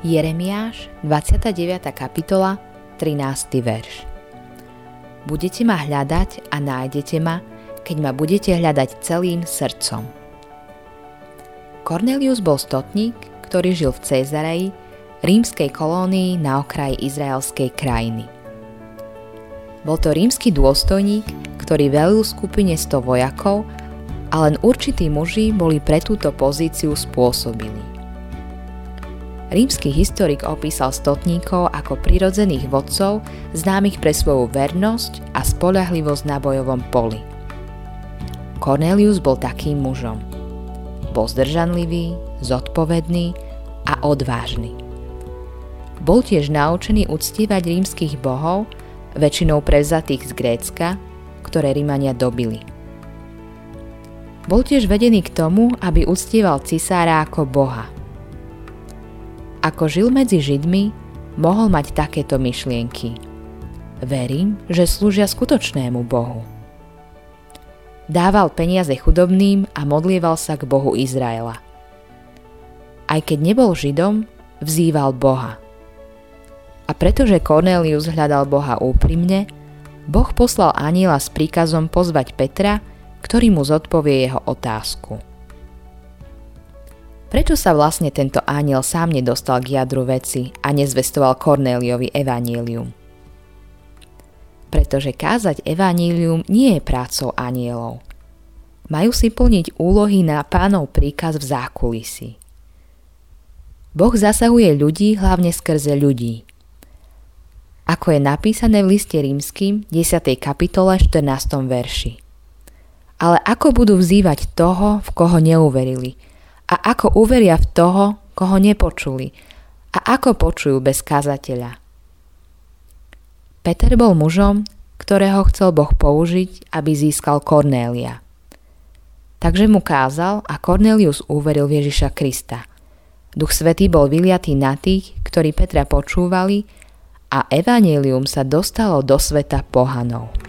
Jeremiáš, 29. kapitola, 13. verš. Budete ma hľadať a nájdete ma, keď ma budete hľadať celým srdcom. Cornelius bol stotník, ktorý žil v Cezareji, rímskej kolónii na okraji izraelskej krajiny. Bol to rímsky dôstojník, ktorý velil skupine 100 vojakov a len určití muži boli pre túto pozíciu spôsobili. Rímsky historik opísal stotníkov ako prirodzených vodcov, známych pre svoju vernosť a spolahlivosť na bojovom poli. Cornelius bol takým mužom. Bol zdržanlivý, zodpovedný a odvážny. Bol tiež naučený uctívať rímskych bohov, väčšinou prevzatých z Grécka, ktoré Rímania dobili. Bol tiež vedený k tomu, aby uctieval cisára ako boha – ako žil medzi Židmi, mohol mať takéto myšlienky. Verím, že slúžia skutočnému Bohu. Dával peniaze chudobným a modlieval sa k Bohu Izraela. Aj keď nebol Židom, vzýval Boha. A pretože Cornelius hľadal Boha úprimne, Boh poslal aniela s príkazom pozvať Petra, ktorý mu zodpovie jeho otázku. Prečo sa vlastne tento aniel sám nedostal k jadru veci a nezvestoval Kornéliovi evanílium? Pretože kázať evanílium nie je prácou anielov. Majú si plniť úlohy na pánov príkaz v zákulisí. Boh zasahuje ľudí hlavne skrze ľudí. Ako je napísané v liste rímským 10. kapitole 14. verši. Ale ako budú vzývať toho, v koho neuverili – a ako uveria v toho, koho nepočuli a ako počujú bez kazateľa. Peter bol mužom, ktorého chcel Boh použiť, aby získal Kornélia. Takže mu kázal a Cornelius uveril v Ježiša Krista. Duch Svetý bol vyliatý na tých, ktorí Petra počúvali a evanelium sa dostalo do sveta pohanov.